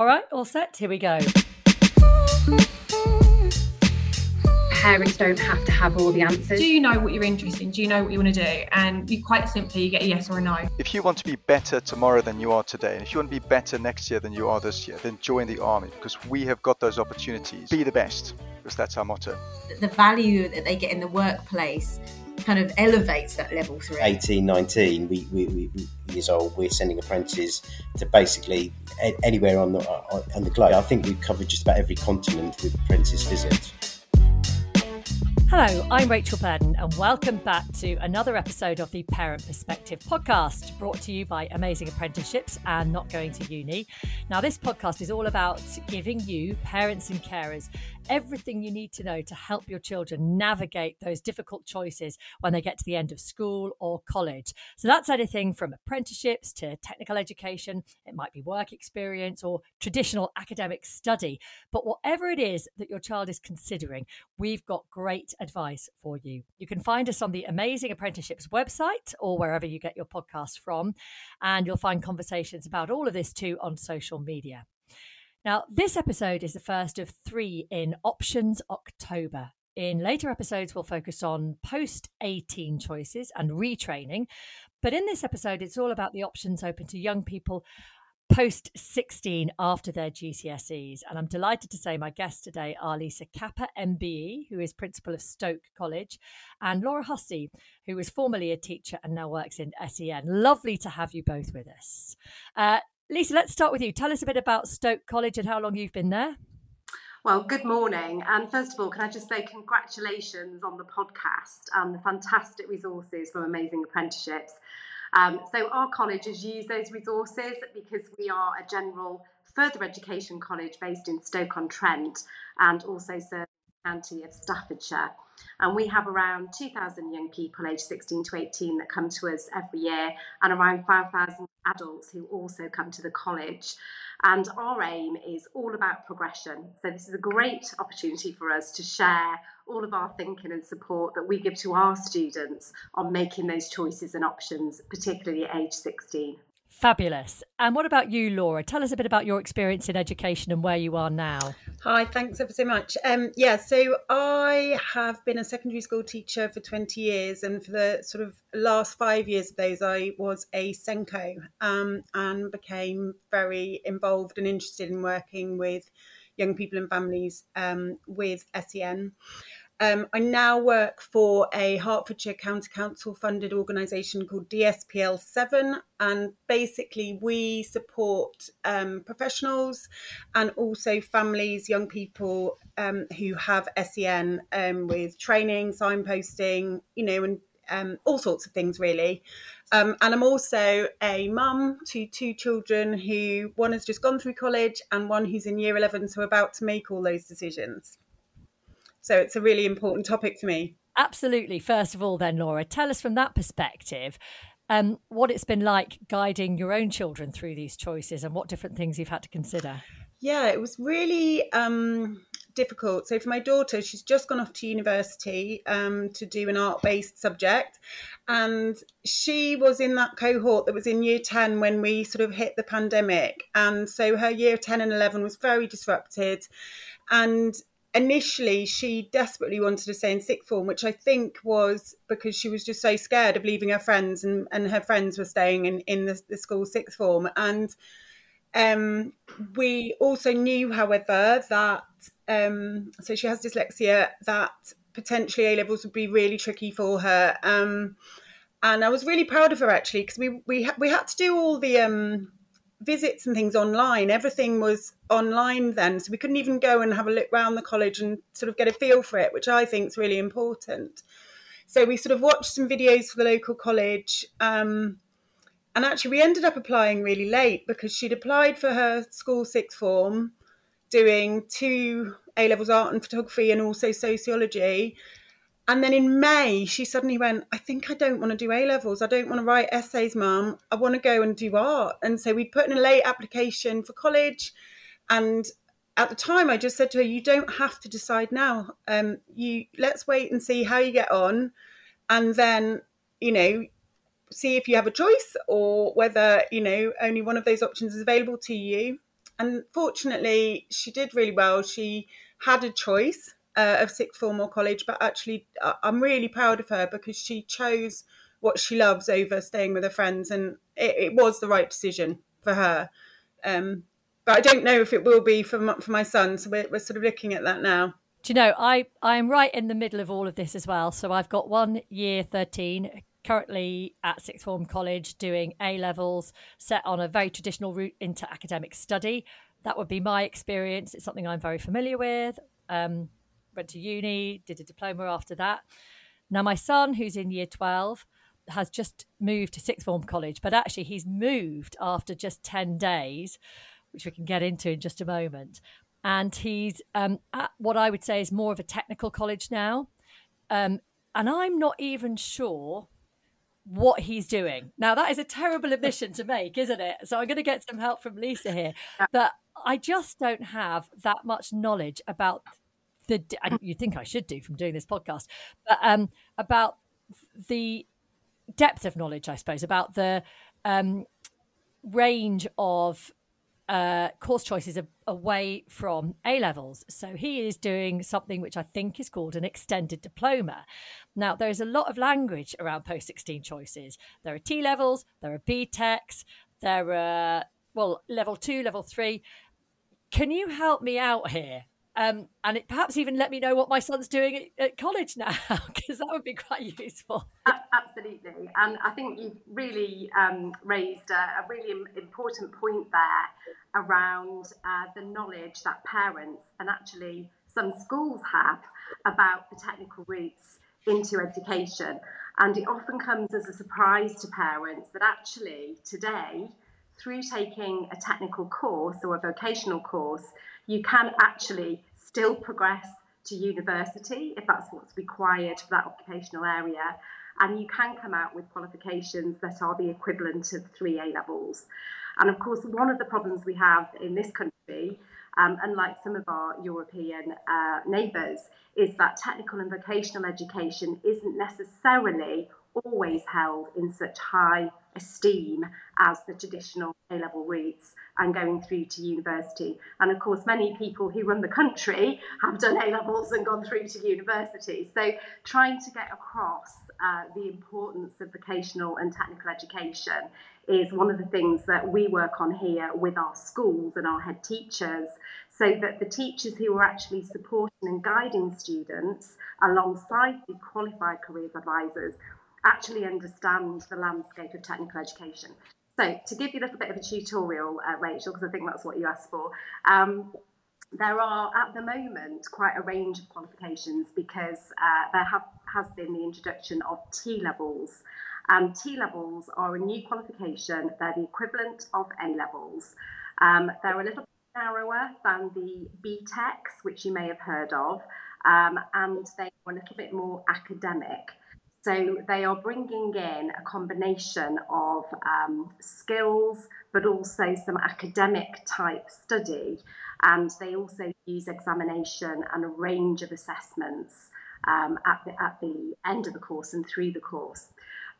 All right, all set. Here we go. Parents don't have to have all the answers. Do you know what you're interested in? Do you know what you want to do? And you quite simply you get a yes or a no. If you want to be better tomorrow than you are today, and if you want to be better next year than you are this year, then join the army because we have got those opportunities. Be the best because that's our motto. The value that they get in the workplace kind of elevates that level three. 18, 19 we, we, we, years old, we're sending apprentices to basically anywhere on the, uh, on the globe. I think we've covered just about every continent with apprentice visits. Hello, I'm Rachel Burden, and welcome back to another episode of the Parent Perspective podcast, brought to you by Amazing Apprenticeships and Not Going to Uni. Now, this podcast is all about giving you, parents and carers, everything you need to know to help your children navigate those difficult choices when they get to the end of school or college. So that's anything from apprenticeships to technical education, it might be work experience or traditional academic study. But whatever it is that your child is considering, we've got great advice for you. You can find us on the Amazing Apprenticeships website or wherever you get your podcast from, and you'll find conversations about all of this too on social media. Now, this episode is the first of three in Options October. In later episodes, we'll focus on post 18 choices and retraining. But in this episode, it's all about the options open to young people post 16 after their GCSEs. And I'm delighted to say my guests today are Lisa Capper, MBE, who is principal of Stoke College, and Laura Hussey, who was formerly a teacher and now works in SEN. Lovely to have you both with us. Uh, Lisa, let's start with you. Tell us a bit about Stoke College and how long you've been there. Well, good morning. And first of all, can I just say congratulations on the podcast and the fantastic resources from Amazing Apprenticeships. Um, so, our college has used those resources because we are a general further education college based in Stoke on Trent and also serve the county of Staffordshire. And we have around 2,000 young people aged 16 to 18 that come to us every year, and around 5,000 adults who also come to the college. And our aim is all about progression. So, this is a great opportunity for us to share all of our thinking and support that we give to our students on making those choices and options, particularly at age 16. Fabulous. And what about you, Laura? Tell us a bit about your experience in education and where you are now. Hi, thanks ever so much. Um, yeah, so I have been a secondary school teacher for 20 years, and for the sort of last five years of those, I was a SENCO um, and became very involved and interested in working with young people and families um, with SEN. Um, I now work for a Hertfordshire County Council funded organisation called DSPL 7, and basically we support um, professionals and also families, young people um, who have SEN um, with training, signposting, you know, and um, all sorts of things really. Um, and I'm also a mum to two children who one has just gone through college and one who's in year 11, so about to make all those decisions. So it's a really important topic for me. Absolutely. First of all, then, Laura, tell us from that perspective um, what it's been like guiding your own children through these choices and what different things you've had to consider. Yeah, it was really um, difficult. So, for my daughter, she's just gone off to university um, to do an art based subject. And she was in that cohort that was in year 10 when we sort of hit the pandemic. And so her year 10 and 11 was very disrupted. And initially she desperately wanted to stay in sixth form, which I think was because she was just so scared of leaving her friends, and, and her friends were staying in, in the, the school sixth form. And um, we also knew, however, that um, so she has dyslexia, that potentially A levels would be really tricky for her. Um, and I was really proud of her actually because we we we had to do all the um, visits and things online. Everything was online then, so we couldn't even go and have a look around the college and sort of get a feel for it, which I think is really important. So we sort of watched some videos for the local college. Um, and actually, we ended up applying really late because she'd applied for her school sixth form, doing two A levels art and photography and also sociology. And then in May, she suddenly went, I think I don't want to do A levels. I don't want to write essays, mum. I want to go and do art. And so we put in a late application for college. And at the time, I just said to her, You don't have to decide now. Um, you let's wait and see how you get on. And then, you know, see if you have a choice or whether, you know, only one of those options is available to you. and fortunately, she did really well. She had a choice uh, of sixth form or college, but actually, I'm really proud of her because she chose what she loves over staying with her friends, and it, it was the right decision for her. Um, but I don't know if it will be for my, for my son, so we're, we're sort of looking at that now. Do you know, I, I'm right in the middle of all of this as well. So I've got one year 13 currently at sixth form college doing A levels, set on a very traditional route into academic study. That would be my experience. It's something I'm very familiar with. Um, went to uni, did a diploma after that. Now, my son, who's in year 12, has just moved to sixth form college, but actually, he's moved after just 10 days, which we can get into in just a moment. And he's um, at what I would say is more of a technical college now. Um, and I'm not even sure what he's doing. Now, that is a terrible admission to make, isn't it? So I'm going to get some help from Lisa here. But I just don't have that much knowledge about the, you think I should do from doing this podcast, but um, about the depth of knowledge, I suppose, about the um, range of uh, course choices away from A levels. So he is doing something which I think is called an extended diploma. Now, there's a lot of language around post 16 choices. There are T levels, there are BTECs, there are, well, level two, level three. Can you help me out here? Um, and it perhaps even let me know what my son's doing at, at college now, because that would be quite useful. Absolutely. And I think you've really um, raised a, a, really important point there around uh, the knowledge that parents and actually some schools have about the technical routes into education. And it often comes as a surprise to parents that actually today, through taking a technical course or a vocational course, you can actually still progress to university if that's what's required for that occupational area. And you can come out with qualifications that are the equivalent of three A levels. And of course, one of the problems we have in this country, um, unlike some of our European uh, neighbours, is that technical and vocational education isn't necessarily always held in such high esteem as the traditional A level routes and going through to university. And of course, many people who run the country have done A levels and gone through to university. So, trying to get across uh, the importance of vocational and technical education is one of the things that we work on here with our schools and our head teachers so that the teachers who are actually supporting and guiding students alongside the qualified careers advisors actually understand the landscape of technical education. So, to give you a little bit of a tutorial, uh, Rachel, because I think that's what you asked for, um, there are at the moment quite a range of qualifications because uh, there have, has been the introduction of T levels. And T levels are a new qualification, they're the equivalent of A levels. Um, they're a little narrower than the BTECs, which you may have heard of, um, and they are a little bit more academic. So they are bringing in a combination of um, skills, but also some academic type study. And they also use examination and a range of assessments um, at, the, at the end of the course and through the course.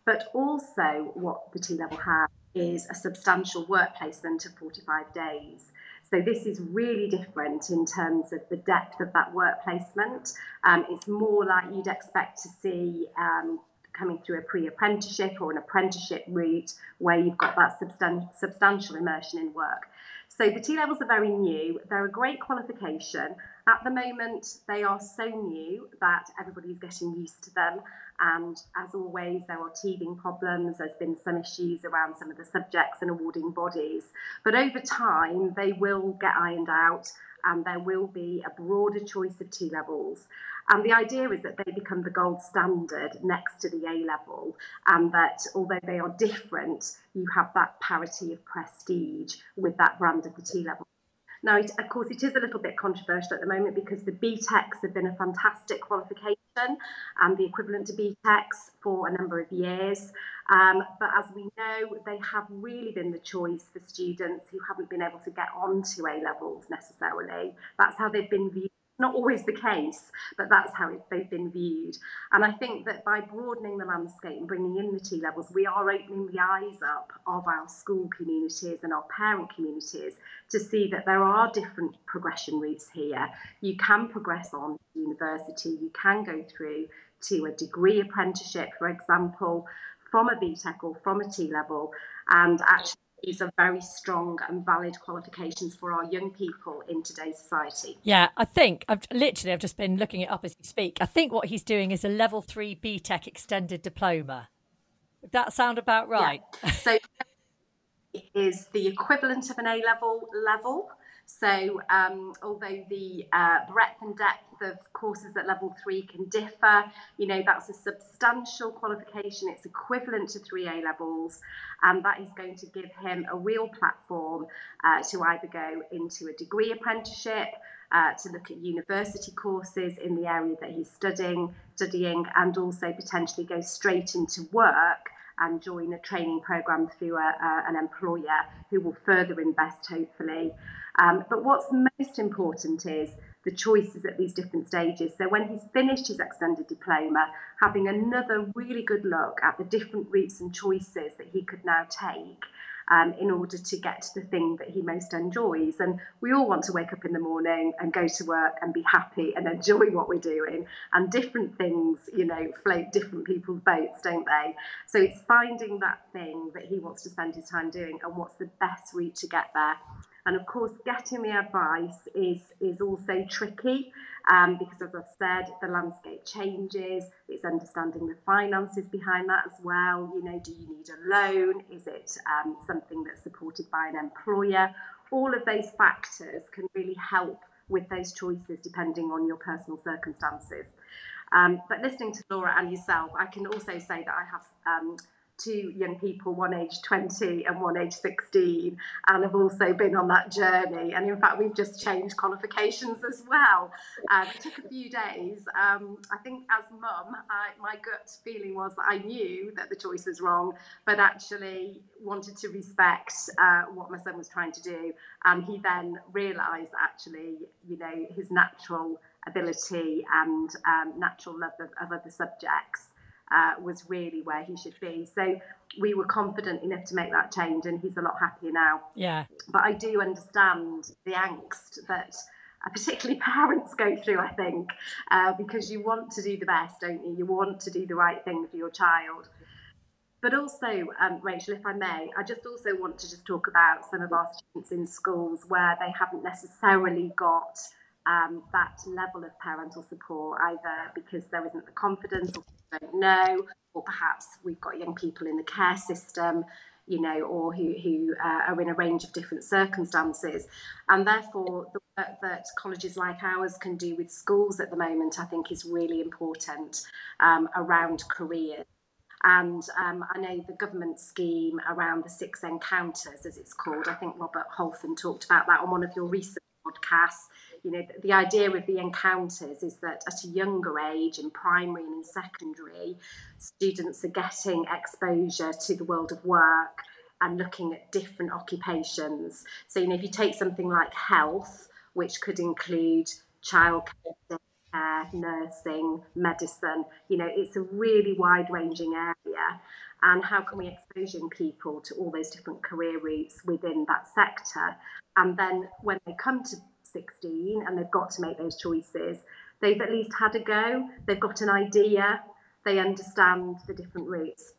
But also, what the T level has is a substantial work placement of 45 days. So this is really different in terms of the depth of that work placement. Um, it's more like you'd expect to see um, coming through a pre-apprenticeship or an apprenticeship route where you've got that substan- substantial immersion in work. So the T levels are very new. They're a great qualification. At the moment, they are so new that everybody's getting used to them. And as always, there are teething problems. There's been some issues around some of the subjects and awarding bodies. But over time, they will get ironed out and there will be a broader choice of T levels. And the idea is that they become the gold standard next to the A level, and that although they are different, you have that parity of prestige with that brand of the T level. Now, it, of course, it is a little bit controversial at the moment because the BTECs have been a fantastic qualification and the equivalent to BTECs for a number of years. Um, but as we know, they have really been the choice for students who haven't been able to get onto A levels necessarily. That's how they've been viewed not always the case, but that's how it's, they've been viewed. And I think that by broadening the landscape and bringing in the T levels, we are opening the eyes up of our school communities and our parent communities to see that there are different progression routes here. You can progress on university, you can go through to a degree apprenticeship, for example, from a BTEC or from a T level, and actually these are very strong and valid qualifications for our young people in today's society. Yeah, I think I've literally I've just been looking it up as you speak. I think what he's doing is a level three BTEC extended diploma. Would that sound about right? Yeah. So it is the equivalent of an A level level. So, um, although the uh, breadth and depth of courses at level three can differ, you know, that's a substantial qualification. It's equivalent to three A levels, and that is going to give him a real platform uh, to either go into a degree apprenticeship. Uh, to look at university courses in the area that he's studying, studying, and also potentially go straight into work and join a training program through a, a, an employer who will further invest, hopefully. Um, but what's most important is the choices at these different stages. So when he's finished his extended diploma, having another really good look at the different routes and choices that he could now take um, in order to get to the thing that he most enjoys. And we all want to wake up in the morning and go to work and be happy and enjoy what we're doing. And different things, you know, float different people's boats, don't they? So it's finding that thing that he wants to spend his time doing and what's the best route to get there. And of course, getting the advice is, is also tricky um, because, as I've said, the landscape changes. It's understanding the finances behind that as well. You know, do you need a loan? Is it um, something that's supported by an employer? All of those factors can really help with those choices depending on your personal circumstances. Um, but listening to Laura and yourself, I can also say that I have um, two young people, one age 20 and one age 16, and have also been on that journey. And in fact, we've just changed qualifications as well. Um, it took a few days. Um, I think as mum, my gut feeling was that I knew that the choice was wrong, but actually wanted to respect uh, what my son was trying to do. And he then realised actually, you know, his natural ability and um, natural love of, of other subjects uh, was really where he should be. So we were confident enough to make that change, and he's a lot happier now. Yeah. But I do understand the angst that. Particularly parents go through, I think, uh, because you want to do the best, don't you? You want to do the right thing for your child. But also, um, Rachel, if I may, I just also want to just talk about some of our students in schools where they haven't necessarily got um, that level of parental support, either because there isn't the confidence or don't know, or perhaps we've got young people in the care system, you know, or who, who uh, are in a range of different circumstances. And therefore, the work that colleges like ours can do with schools at the moment, I think, is really important um, around careers. And um, I know the government scheme around the six encounters, as it's called, I think Robert Halfon talked about that on one of your recent podcasts you know, the, idea with the encounters is that at a younger age, in primary and in secondary, students are getting exposure to the world of work and looking at different occupations. So, you know, if you take something like health, which could include childcare, care, nursing, medicine, you know, it's a really wide ranging area. And how can we expose young people to all those different career routes within that sector? And then when they come to 16 and they've got to make those choices, they've at least had a go, they've got an idea, they understand the different routes.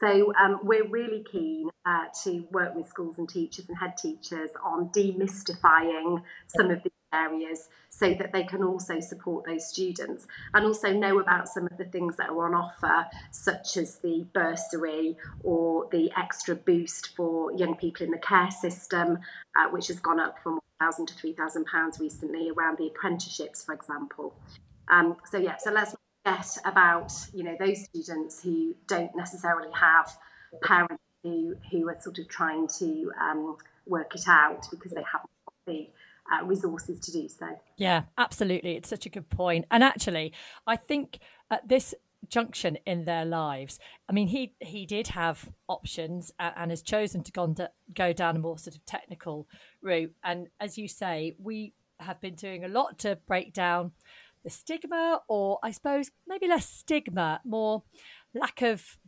So um, we're really keen uh, to work with schools and teachers and head teachers on demystifying some of these areas so that they can also support those students and also know about some of the things that are on offer, such as the bursary or the extra boost for young people in the care system, uh, which has gone up from 1,000 to 3,000 pounds recently around the apprenticeships, for example. Um, so yeah, so let's forget about you know those students who don't necessarily have parents who who are sort of trying to um, work it out because they haven't got the uh, resources to do so. Yeah, absolutely. It's such a good point. And actually, I think at this junction in their lives, I mean, he he did have options and, and has chosen to go, to go down a more sort of technical route. And as you say, we have been doing a lot to break down the stigma, or I suppose maybe less stigma, more lack of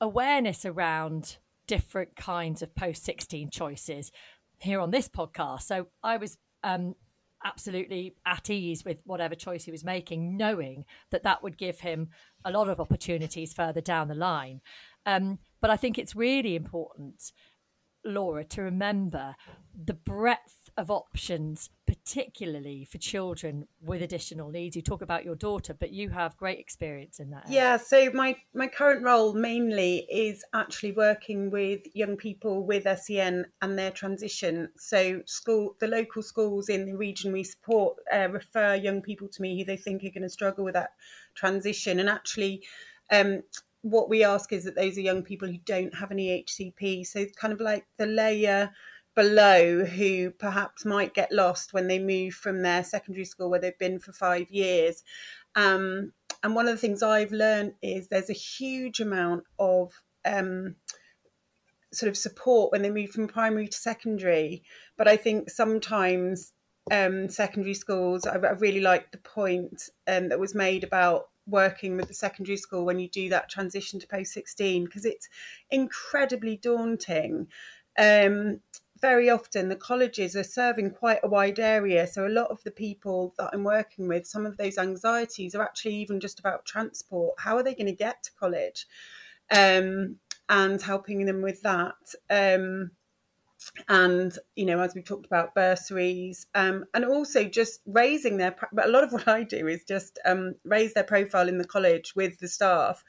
awareness around different kinds of post 16 choices here on this podcast. So I was um, absolutely at ease with whatever choice he was making, knowing that that would give him a lot of opportunities further down the line. Um, but I think it's really important, Laura, to remember the breadth of options, particularly for children with additional needs. You talk about your daughter, but you have great experience in that. Area. Yeah, so my, my current role mainly is actually working with young people with SEN and their transition. So school, the local schools in the region we support uh, refer young people to me who they think are going to struggle with that transition. And actually, um, what we ask is that those are young people who don't have an EHCP. So kind of like the layer below who perhaps might get lost when they move from their secondary school where they've been for five years. Um, and one of the things I've learned is there's a huge amount of um, sort of support when they move from primary to secondary. But I think sometimes um, secondary schools, I, I really like the point um, that was made about working with the secondary school when you do that transition to post 16 because it's incredibly daunting. Um, very often the colleges are serving quite a wide area. So a lot of the people that I'm working with, some of those anxieties are actually even just about transport. How are they going to get to college? Um, and helping them with that. Um, and you know as we talked about bursaries um, and also just raising their but a lot of what i do is just um, raise their profile in the college with the staff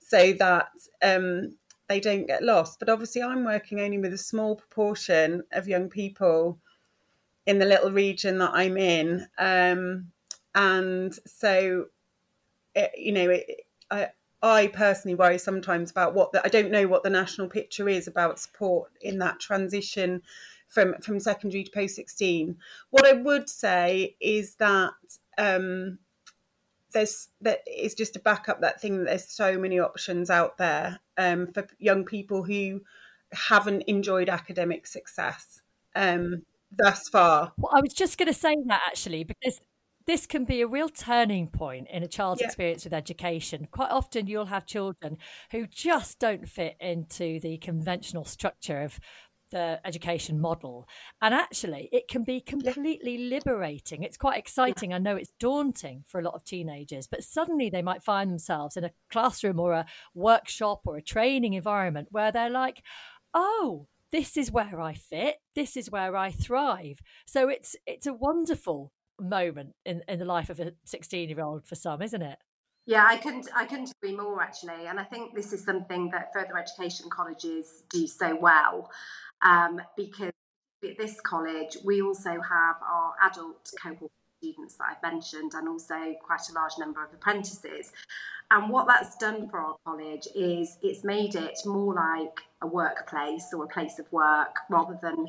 so that um, they don't get lost. But obviously, I'm working only with a small proportion of young people in the little region that I'm in, um, and so it, you know, it, I I personally worry sometimes about what the, I don't know what the national picture is about support in that transition from from secondary to post 16. What I would say is that. Um, there's that is just to back up that thing that there's so many options out there um, for young people who haven't enjoyed academic success um, thus far. Well, I was just going to say that actually because this can be a real turning point in a child's yeah. experience with education. Quite often, you'll have children who just don't fit into the conventional structure of the education model. And actually, it can be completely yeah. liberating. It's quite exciting. Yeah. I know it's daunting for a lot of teenagers, but suddenly they might find themselves in a classroom or a workshop or a training environment where they're like, oh, this is where I fit. This is where I thrive. So it's it's a wonderful moment in, in the life of a 16 year old for some, isn't it? Yeah, I couldn't I couldn't agree more actually. And I think this is something that further education colleges do so well um, because at this college we also have our adult cohort students that I've mentioned and also quite a large number of apprentices. And what that's done for our college is it's made it more like a workplace or a place of work rather than,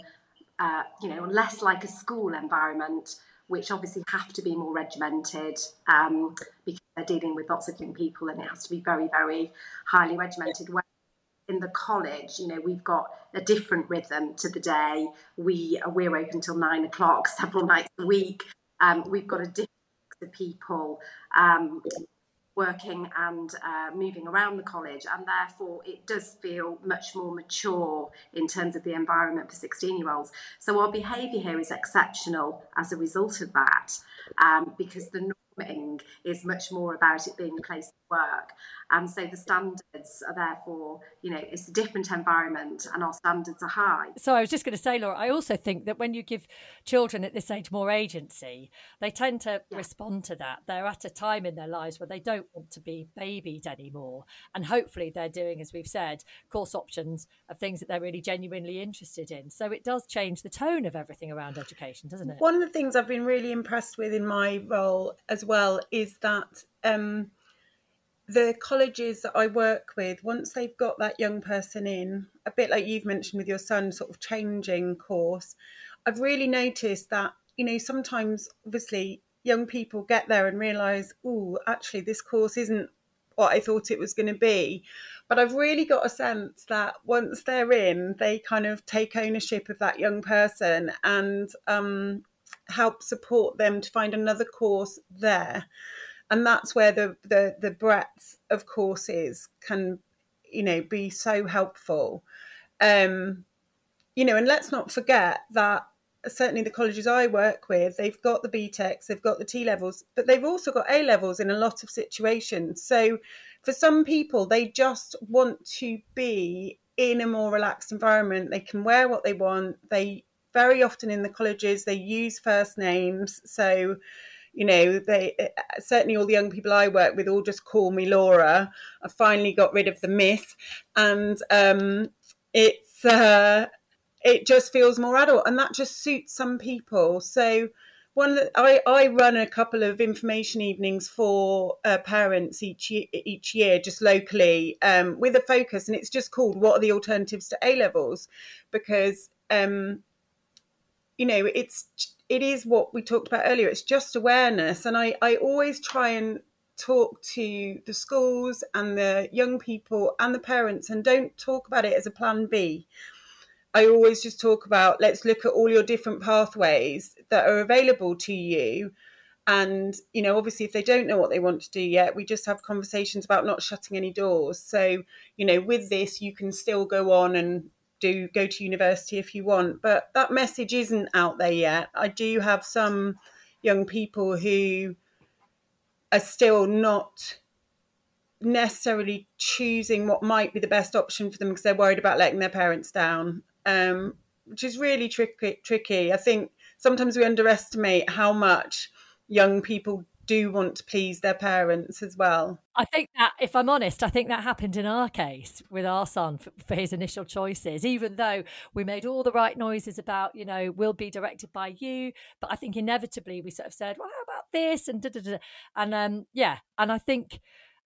uh, you know, less like a school environment, which obviously have to be more regimented um, because they're dealing with lots of young people and it has to be very, very highly regimented in the college, you know, we've got a different rhythm to the day. We we're open till nine o'clock several nights a week. Um, we've got a different of people um, working and uh, moving around the college, and therefore it does feel much more mature in terms of the environment for 16 year olds. So our behaviour here is exceptional as a result of that, um, because the norming is much more about it being a place work. And so the standards are therefore, you know, it's a different environment and our standards are high. So I was just going to say, Laura, I also think that when you give children at this age more agency, they tend to yeah. respond to that. They're at a time in their lives where they don't want to be babied anymore. And hopefully they're doing, as we've said, course options of things that they're really genuinely interested in. So it does change the tone of everything around education, doesn't it? One of the things I've been really impressed with in my role as well is that um, the colleges that I work with, once they've got that young person in, a bit like you've mentioned with your son, sort of changing course, I've really noticed that, you know, sometimes obviously young people get there and realize, oh, actually, this course isn't what I thought it was going to be. But I've really got a sense that once they're in, they kind of take ownership of that young person and um, help support them to find another course there and that's where the the, the breadth of courses can you know be so helpful um you know and let's not forget that certainly the colleges I work with, they've got the BTECs, they've got the T levels, but they've also got A levels in a lot of situations. So for some people, they just want to be in a more relaxed environment. They can wear what they want. They very often in the colleges they use first names. So you know they certainly all the young people i work with all just call me laura. I finally got rid of the myth and um, it's uh, it just feels more adult and that just suits some people. So one that I, I run a couple of information evenings for uh, parents each year, each year just locally um, with a focus and it's just called what are the alternatives to a levels because um, you know it's it is what we talked about earlier it's just awareness and i i always try and talk to the schools and the young people and the parents and don't talk about it as a plan b I always just talk about let's look at all your different pathways that are available to you. And, you know, obviously, if they don't know what they want to do yet, we just have conversations about not shutting any doors. So, you know, with this, you can still go on and do go to university if you want, but that message isn't out there yet. I do have some young people who are still not necessarily choosing what might be the best option for them because they're worried about letting their parents down um, which is really tricky. Tricky. I think sometimes we underestimate how much young people do want to please their parents as well. I think that, if I'm honest, I think that happened in our case with our son for, for, his initial choices, even though we made all the right noises about, you know, we'll be directed by you. But I think inevitably we sort of said, well, how about this? And da, da, da. And um, yeah, and I think,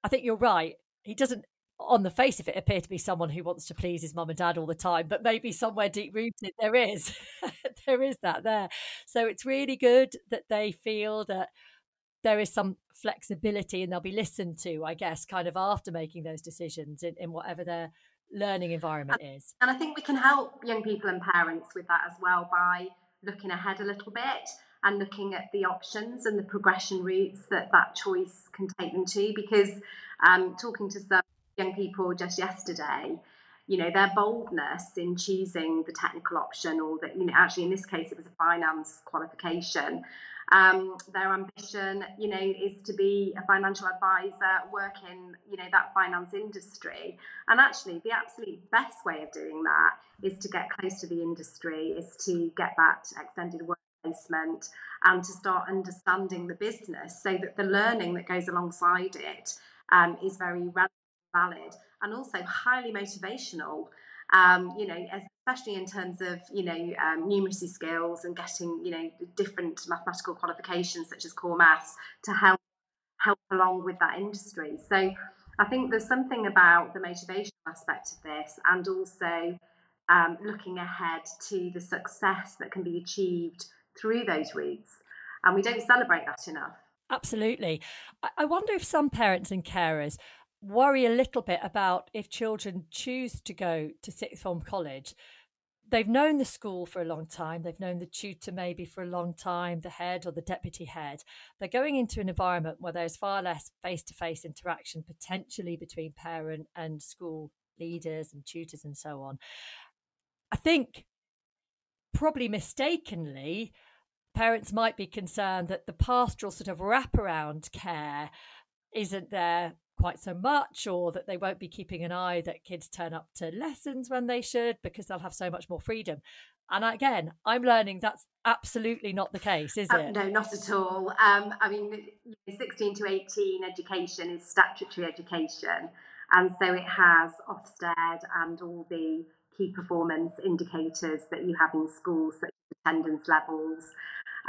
I think you're right. He doesn't on the face of it appear to be someone who wants to please his mum and dad all the time but maybe somewhere deep rooted there is there is that there so it's really good that they feel that there is some flexibility and they'll be listened to i guess kind of after making those decisions in, in whatever their learning environment is. and i think we can help young people and parents with that as well by looking ahead a little bit and looking at the options and the progression routes that that choice can take them to because um, talking to some young people just yesterday you know their boldness in choosing the technical option or that you know actually in this case it was a finance qualification um, their ambition you know is to be a financial advisor work in you know that finance industry and actually the absolute best way of doing that is to get close to the industry is to get that extended work placement and to start understanding the business so that the learning that goes alongside it um, is very valid and also highly motivational. Um, you know, especially in terms of you know um, numeracy skills and getting you know different mathematical qualifications such as core maths to help help along with that industry. So I think there's something about the motivational aspect of this, and also um, looking ahead to the success that can be achieved through those routes, and we don't celebrate that enough. Absolutely. I wonder if some parents and carers worry a little bit about if children choose to go to sixth form college. They've known the school for a long time. They've known the tutor maybe for a long time, the head or the deputy head. They're going into an environment where there's far less face to face interaction, potentially between parent and school leaders and tutors and so on. I think probably mistakenly, parents might be concerned that the pastoral sort of wraparound care isn't there quite so much or that they won't be keeping an eye that kids turn up to lessons when they should because they'll have so much more freedom. And again i'm learning that's absolutely not the case is uh, it? no not at all. Um, i mean 16 to 18 education is statutory education and so it has ofsted and all the key performance indicators that you have in schools such as attendance levels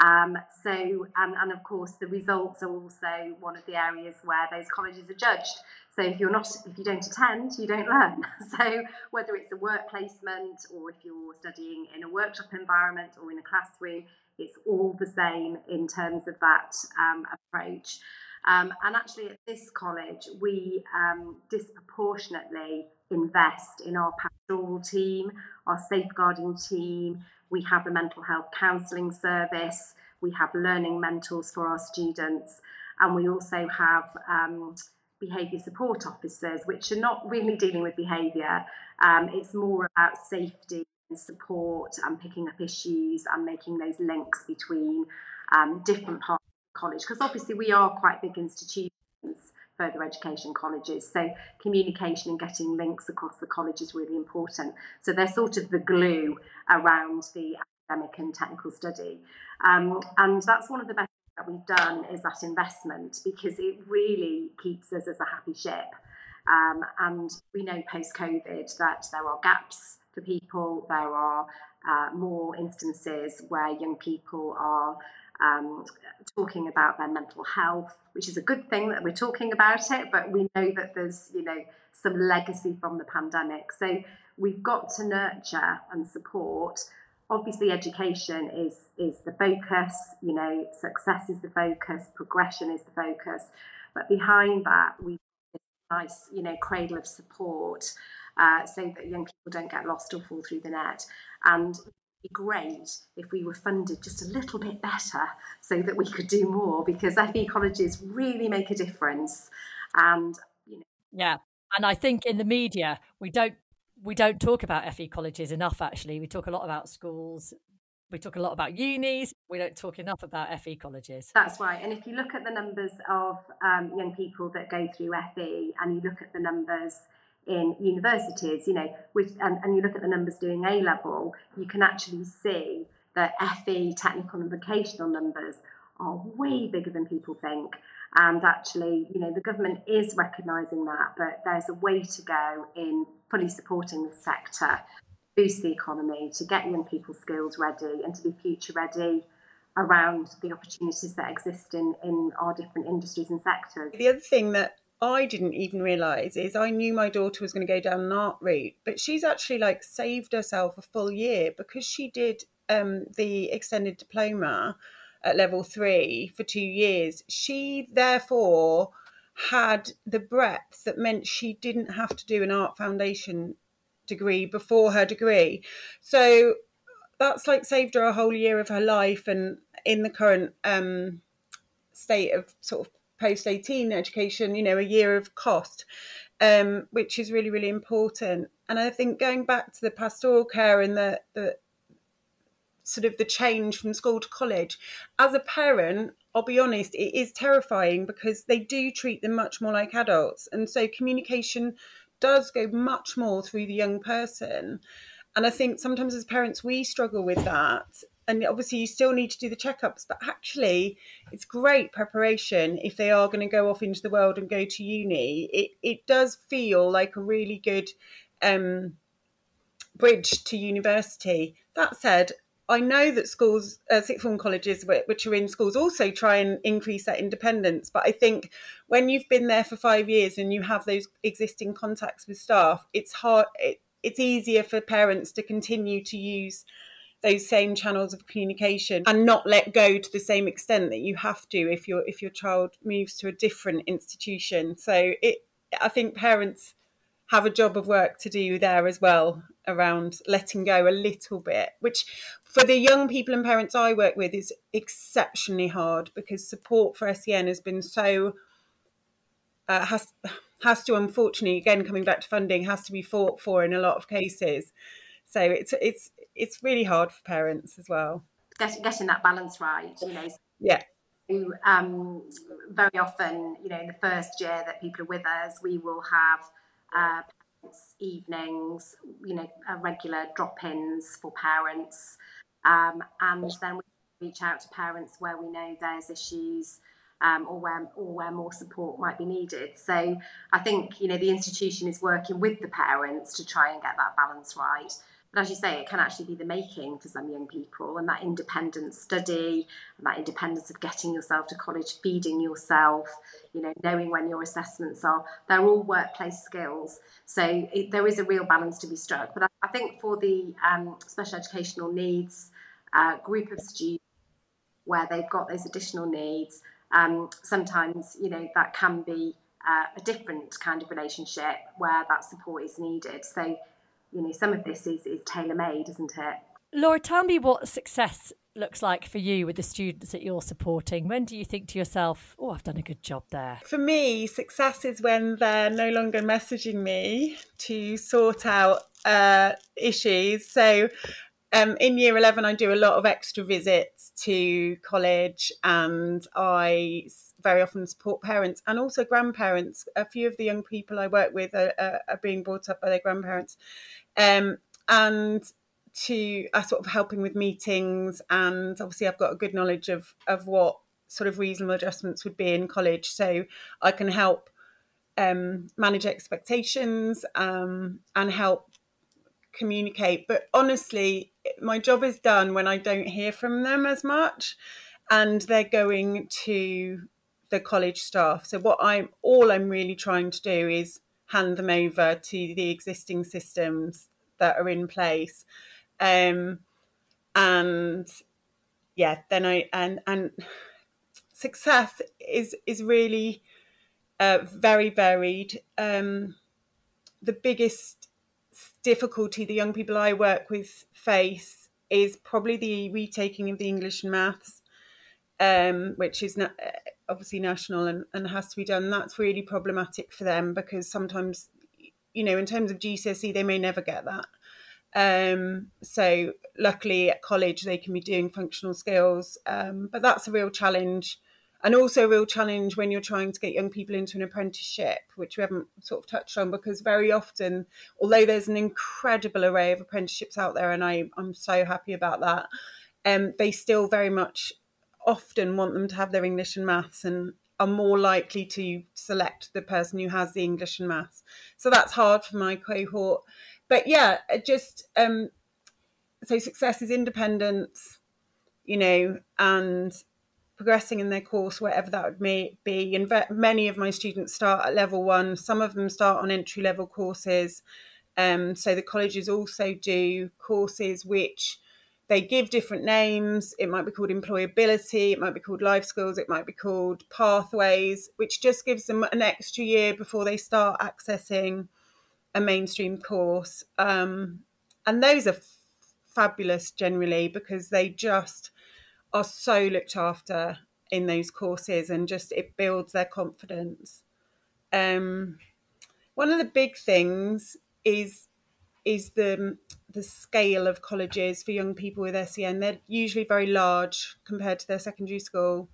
um, so, and, and of course, the results are also one of the areas where those colleges are judged. So, if you're not, if you don't attend, you don't learn. So, whether it's a work placement or if you're studying in a workshop environment or in a classroom, it's all the same in terms of that um, approach. Um, and actually, at this college, we um, disproportionately invest in our pastoral team, our safeguarding team, we have a mental health counselling service. We have learning mentors for our students, and we also have um, behaviour support officers, which are not really dealing with behaviour. Um, it's more about safety and support and picking up issues and making those links between um, different parts of the college. Because obviously, we are quite big institutions further education colleges. So communication and getting links across the college is really important. So they're sort of the glue around the academic and technical study. Um, and that's one of the best that we've done is that investment because it really keeps us as a happy ship. Um, and we know post COVID that there are gaps for people, there are uh, more instances where young people are um, talking about their mental health, which is a good thing that we're talking about it, but we know that there's, you know, some legacy from the pandemic. So we've got to nurture and support. Obviously, education is is the focus. You know, success is the focus, progression is the focus, but behind that, we nice, you know, cradle of support, uh, so that young people don't get lost or fall through the net. And great if we were funded just a little bit better so that we could do more because FE colleges really make a difference. And you know, yeah, and I think in the media we don't we don't talk about FE colleges enough. Actually, we talk a lot about schools. We talk a lot about unis. We don't talk enough about FE colleges. That's right. And if you look at the numbers of um, young people that go through FE, and you look at the numbers in universities, you know, with, and, and you look at the numbers doing A level, you can actually see that FE technical and vocational numbers are way bigger than people think. And actually, you know, the government is recognising that, but there's a way to go in fully supporting the sector, boost the economy, to get young people skills ready and to be future ready around the opportunities that exist in, in our different industries and sectors. The other thing that I didn't even realise is I knew my daughter was going to go down an art route, but she's actually like saved herself a full year because she did um, the extended diploma at level three for two years. She therefore had the breadth that meant she didn't have to do an art foundation degree before her degree. So that's like saved her a whole year of her life and in the current um, state of sort of post 18 education, you know, a year of cost, um, which is really, really important. And I think going back to the pastoral care and the, the sort of the change from school to college, as a parent, I'll be honest, it is terrifying because they do treat them much more like adults. And so communication does go much more through the young person. And I think sometimes as parents, we struggle with that and obviously you still need to do the checkups but actually it's great preparation if they are going to go off into the world and go to uni it it does feel like a really good um, bridge to university that said I know that schools, uh, sixth form colleges, which are in schools, also try and increase that independence. But I think when you've been there for five years and you have those existing contacts with staff, it's hard. It, it's easier for parents to continue to use those same channels of communication and not let go to the same extent that you have to if your if your child moves to a different institution. So it i think parents have a job of work to do there as well around letting go a little bit which for the young people and parents i work with is exceptionally hard because support for sen has been so uh, has has to unfortunately again coming back to funding has to be fought for in a lot of cases. So it's it's it's really hard for parents as well. Getting getting that balance right, you know. Yeah. Um, very often, you know, in the first year that people are with us, we will have uh, evenings, you know, uh, regular drop-ins for parents, um, and then we reach out to parents where we know there's issues. Um, or where or where more support might be needed. So I think you know the institution is working with the parents to try and get that balance right. But as you say, it can actually be the making for some young people, and that independent study and that independence of getting yourself to college, feeding yourself, you know, knowing when your assessments are, they're all workplace skills. So it, there is a real balance to be struck. But I, I think for the um, special educational needs uh, group of students where they've got those additional needs, um, sometimes, you know, that can be uh, a different kind of relationship where that support is needed. So you know, some of this is, is tailor made, isn't it? Laura, tell me what success looks like for you with the students that you're supporting. When do you think to yourself, oh, I've done a good job there? For me, success is when they're no longer messaging me to sort out uh, issues. So um, in year 11, I do a lot of extra visits to college and I very often support parents and also grandparents. A few of the young people I work with are, are, are being brought up by their grandparents. Um, and to uh, sort of helping with meetings and obviously I've got a good knowledge of of what sort of reasonable adjustments would be in college so I can help um, manage expectations um, and help communicate but honestly my job is done when I don't hear from them as much and they're going to the college staff so what I'm all I'm really trying to do is hand them over to the existing systems that are in place um, and yeah, then I and and success is is really uh, very varied. Um, the biggest difficulty the young people I work with face is probably the retaking of the English and maths, um, which is na- obviously national and, and has to be done. That's really problematic for them because sometimes, you know, in terms of GCSE, they may never get that. Um, so luckily at college they can be doing functional skills, um, but that's a real challenge. And also a real challenge when you're trying to get young people into an apprenticeship, which we haven't sort of touched on, because very often, although there's an incredible array of apprenticeships out there, and I, I'm so happy about that, um, they still very much often want them to have their English and maths and are more likely to select the person who has the English and maths. So that's hard for my cohort but yeah, just um, so success is independence, you know, and progressing in their course, whatever that would be. And many of my students start at level one. Some of them start on entry level courses. Um, so the colleges also do courses which they give different names. It might be called employability, it might be called life skills, it might be called pathways, which just gives them an extra year before they start accessing a mainstream course. Um, and those are f- fabulous generally because they just are so looked after in those courses and just it builds their confidence. Um, one of the big things is is the the scale of colleges for young people with SEN. They're usually very large compared to their secondary school.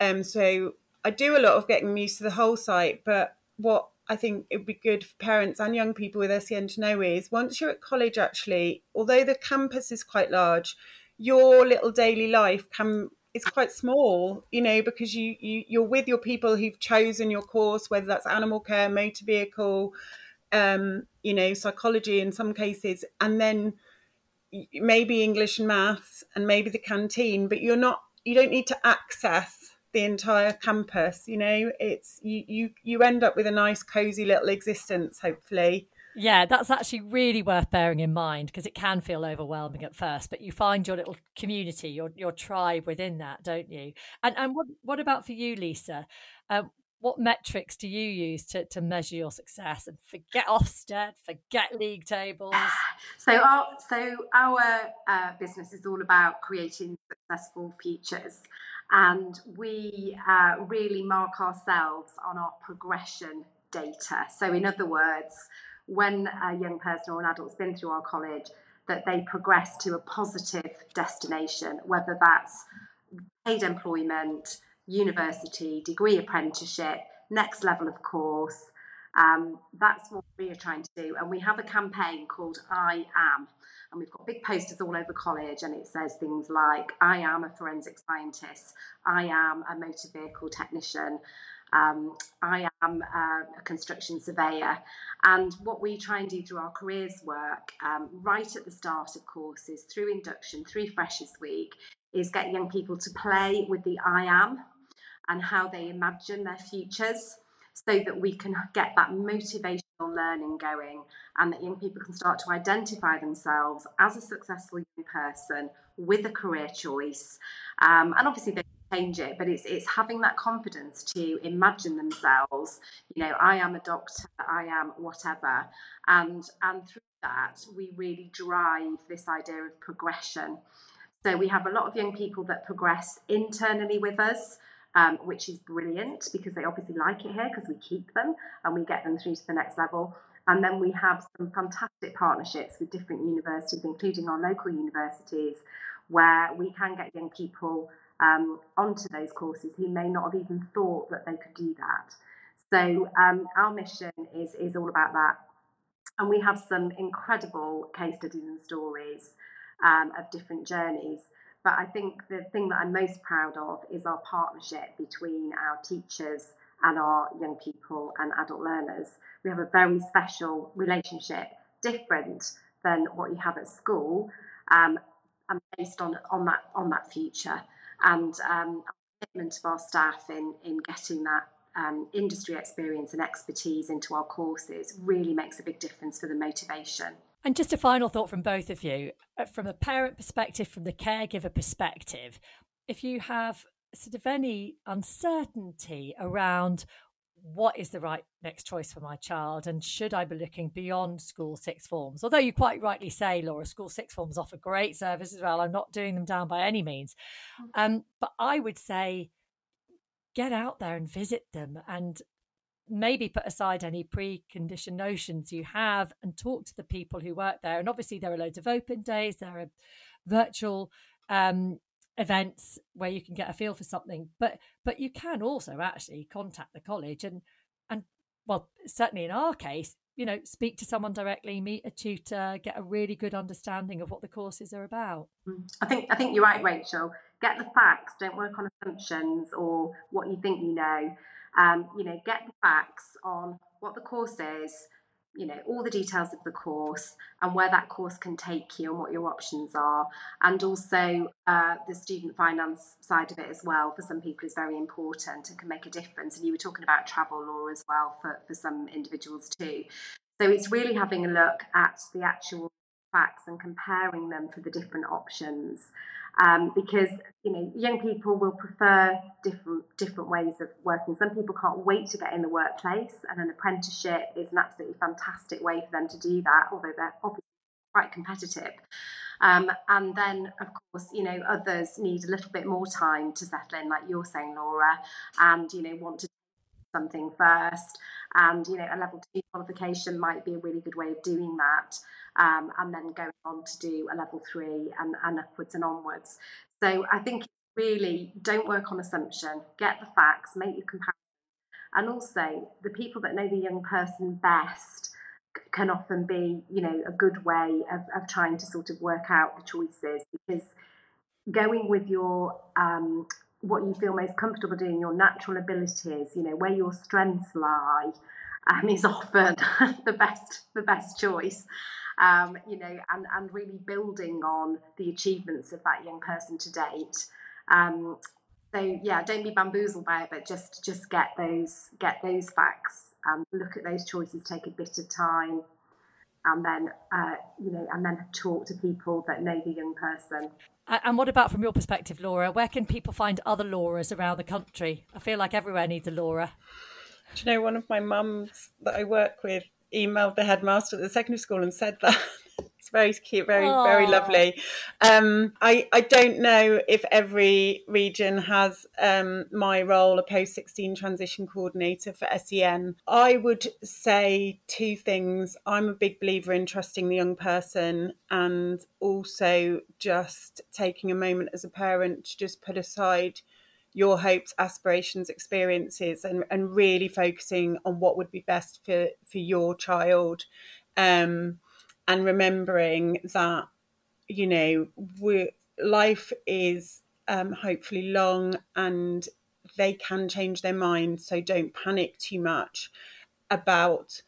Um, so I do a lot of getting used to the whole site, but what I think it would be good for parents and young people with SEN to know is once you're at college, actually, although the campus is quite large, your little daily life can is quite small, you know, because you, you you're with your people who've chosen your course, whether that's animal care, motor vehicle, um, you know, psychology in some cases, and then maybe English and maths, and maybe the canteen, but you're not you don't need to access the entire campus you know? It's you you you end up with a nice cozy little existence hopefully. Yeah that's actually really worth bearing in mind because it can feel overwhelming at first but you find your little community your your tribe within that don't you? And and what what about for you lisa? Um, what metrics do you use to, to measure your success and forget Ofsted, forget league tables? So our so our uh, business is all about creating successful futures. And we uh, really mark ourselves on our progression data. So, in other words, when a young person or an adult's been through our college, that they progress to a positive destination, whether that's paid employment, university, degree apprenticeship, next level of course. Um, that's what we are trying to do. And we have a campaign called I Am and we've got big posters all over college and it says things like i am a forensic scientist i am a motor vehicle technician um, I am a, a, construction surveyor. And what we try and do through our careers work, um, right at the start of courses, through induction, through Freshers Week, is get young people to play with the I am and how they imagine their futures so that we can get that motivational learning going and that young people can start to identify themselves as a successful young person with a career choice. Um, and obviously, they change it but it's it's having that confidence to imagine themselves you know i am a doctor i am whatever and and through that we really drive this idea of progression so we have a lot of young people that progress internally with us um, which is brilliant because they obviously like it here because we keep them and we get them through to the next level and then we have some fantastic partnerships with different universities including our local universities where we can get young people um, onto those courses who may not have even thought that they could do that. So um, our mission is is all about that, and we have some incredible case studies and stories um, of different journeys. But I think the thing that I'm most proud of is our partnership between our teachers and our young people and adult learners. We have a very special relationship, different than what you have at school, um, and based on on that on that future and um, commitment of our staff in in getting that um, industry experience and expertise into our courses really makes a big difference for the motivation. And just a final thought from both of you, uh, from a parent perspective, from the caregiver perspective, if you have sort of any uncertainty around what is the right next choice for my child and should I be looking beyond school six forms? Although you quite rightly say, Laura, school six forms offer great service as well. I'm not doing them down by any means. Mm. Um, but I would say get out there and visit them and maybe put aside any preconditioned notions you have and talk to the people who work there. And obviously there are loads of open days, there are virtual um, events where you can get a feel for something but but you can also actually contact the college and and well certainly in our case you know speak to someone directly meet a tutor get a really good understanding of what the courses are about mm. i think i think you're right rachel get the facts don't work on assumptions or what you think you know um, you know get the facts on what the course is you know all the details of the course and where that course can take you and what your options are. And also uh, the student finance side of it as well for some people is very important and can make a difference. And you were talking about travel law as well for, for some individuals too. So it's really having a look at the actual facts and comparing them for the different options um, because you know young people will prefer different different ways of working. Some people can't wait to get in the workplace, and an apprenticeship is an absolutely fantastic way for them to do that. Although they're obviously quite competitive. Um, and then, of course, you know, others need a little bit more time to settle in, like you're saying, Laura, and you know, want to do something first. And you know, a level two qualification might be a really good way of doing that. Um, and then going on to do a level three and, and upwards and onwards. So I think really don't work on assumption, get the facts, make your comparison. And also the people that know the young person best can often be, you know, a good way of, of trying to sort of work out the choices because going with your um, what you feel most comfortable doing, your natural abilities, you know, where your strengths lie, um, is often the best the best choice. Um, you know, and, and really building on the achievements of that young person to date. Um, so yeah, don't be bamboozled by it, but just just get those get those facts, and look at those choices, take a bit of time, and then uh, you know, and then talk to people that know the young person. And what about from your perspective, Laura? Where can people find other Lauras around the country? I feel like everywhere needs a Laura. Do you know one of my mums that I work with emailed the headmaster at the secondary school and said that? it's very cute, very Aww. very lovely. Um, I I don't know if every region has um, my role, a post sixteen transition coordinator for SEN. I would say two things. I'm a big believer in trusting the young person, and also just taking a moment as a parent to just put aside your hopes, aspirations, experiences, and, and really focusing on what would be best for, for your child. Um, and remembering that, you know, life is um, hopefully long and they can change their mind. So don't panic too much about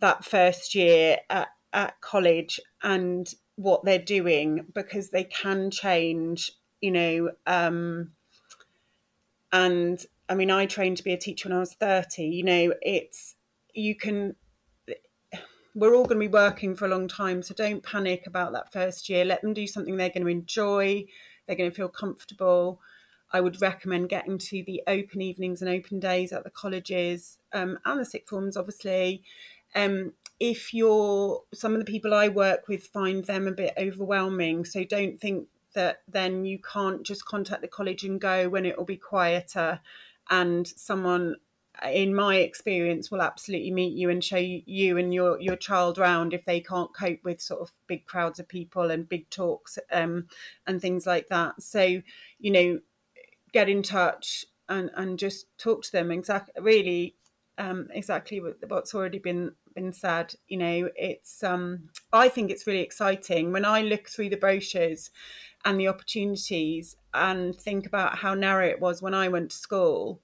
that first year at, at college and what they're doing because they can change, you know. Um, and I mean, I trained to be a teacher when I was 30. You know, it's, you can, we're all going to be working for a long time. So don't panic about that first year. Let them do something they're going to enjoy, they're going to feel comfortable. I would recommend getting to the open evenings and open days at the colleges um, and the sixth forms, obviously. Um, if you're some of the people I work with find them a bit overwhelming, so don't think that then you can't just contact the college and go when it will be quieter. And someone in my experience will absolutely meet you and show you and your your child round if they can't cope with sort of big crowds of people and big talks um, and things like that. So you know get in touch and and just talk to them. Exactly really um, exactly what's already been been said you know it's um i think it's really exciting. When i look through the brochures and the opportunities and think about how narrow it was when i went to school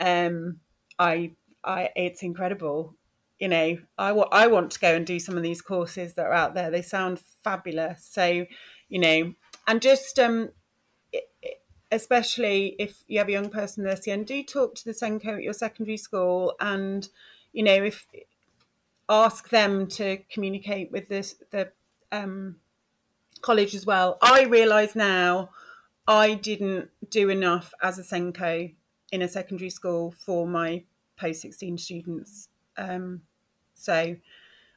um I, I, it's incredible. You know, I, w- I want to go and do some of these courses that are out there. They sound fabulous. So, you know, and just um, especially if you have a young person there, and do talk to the SENCO at your secondary school, and you know, if ask them to communicate with this the um, college as well. I realise now I didn't do enough as a SENCO in a secondary school for my post 16 students. Um, so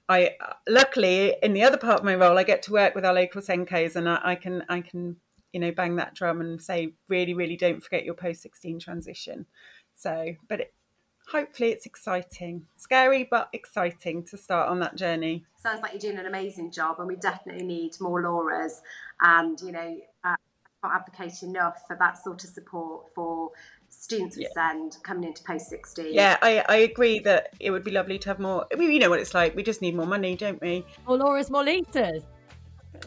I luckily in the other part of my role, I get to work with our local SENCOs and I, I can I can you know bang that drum and say really really don't forget your post 16 transition. So, but it, hopefully it's exciting, scary but exciting to start on that journey. Sounds like you're doing an amazing job, and we definitely need more Lauras. And you know, uh, not advocate enough for that sort of support for students would yeah. SEND coming into post 16 yeah I, I agree that it would be lovely to have more I mean, you know what it's like we just need more money don't we more Laura's more Lisa's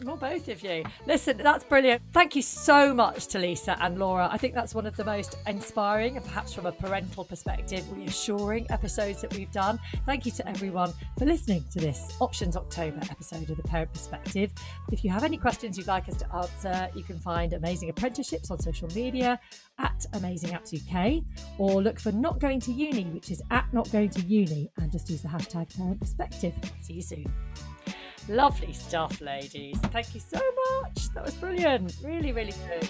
more both of you. Listen, that's brilliant. Thank you so much to Lisa and Laura. I think that's one of the most inspiring and perhaps from a parental perspective, reassuring episodes that we've done. Thank you to everyone for listening to this Options October episode of The Parent Perspective. If you have any questions you'd like us to answer, you can find Amazing Apprenticeships on social media at Amazing Apps UK or look for Not Going to Uni, which is at Not Going to Uni, and just use the hashtag Parent Perspective. See you soon. Lovely stuff, ladies. Thank you so much. That was brilliant. Really, really good.